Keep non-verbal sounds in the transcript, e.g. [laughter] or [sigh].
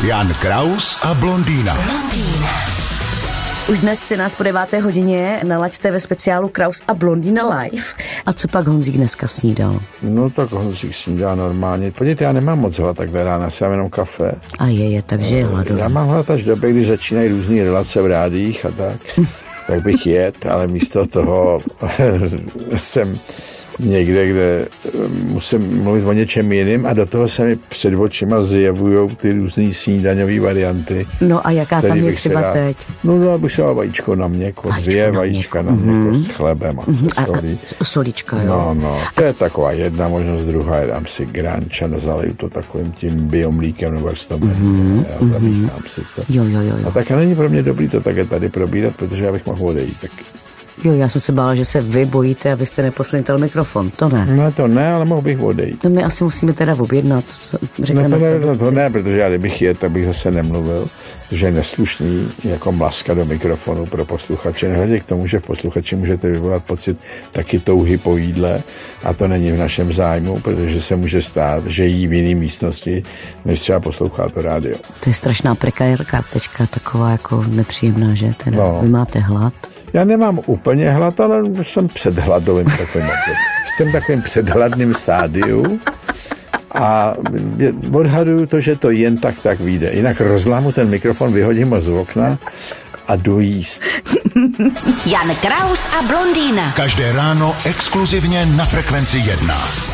Jan Kraus a blondýna. Už dnes si nás po deváté hodině nalaďte ve speciálu Kraus a Blondina Live. A co pak Honzík dneska snídal? No tak Honzík snídá normálně. Podívejte, já nemám moc hlad takhle ráno, já mám jenom kafe. A je, je, takže je hladový. Já mám hlad až do doby, kdy začínají různé relace v rádích a tak. [laughs] tak bych jet, ale místo toho [laughs] jsem někde, kde eh, musím mluvit o něčem jiným a do toho se mi před očima zjevují ty různé snídaňové varianty. No a jaká tam je třeba rád, teď? No, no bych se vajíčko na měko, vajíčko dvě na vajíčka na měko mm-hmm. s chlebem a mm-hmm. solí. A, solíčka, jo. No, no, to je taková jedna možnost, druhá je dám si granč a zaliju to takovým tím biomlíkem, nebo jak se to mm-hmm. a mm-hmm. si to. Jo, jo, jo, jo. A tak není pro mě dobrý to také tady probírat, protože já bych mohl odejít. Tak Jo, já jsem se bála, že se vy bojíte, abyste neposlintal mikrofon. To ne. No to ne, ale mohl bych odejít. No my asi musíme teda objednat. Řekneme no to, ne, to, to ne, protože já kdybych jet, tak bych zase nemluvil, protože je neslušný jako mlaska do mikrofonu pro posluchače. Nehledě k tomu, že v posluchači můžete vyvolat pocit taky touhy po jídle a to není v našem zájmu, protože se může stát, že jí v jiné místnosti, než třeba poslouchá to rádio. To je strašná prekárka, tečka taková jako nepříjemná, že? Teda no. Vy máte hlad. Já nemám úplně hlad, ale jsem předhladovým takovým. [laughs] jsem takovým předhladným stádiu a odhaduju to, že to jen tak tak vyjde. Jinak rozlámu ten mikrofon, vyhodím ho z okna a jdu jíst. Jan Kraus a blondýna. Každé ráno exkluzivně na Frekvenci 1.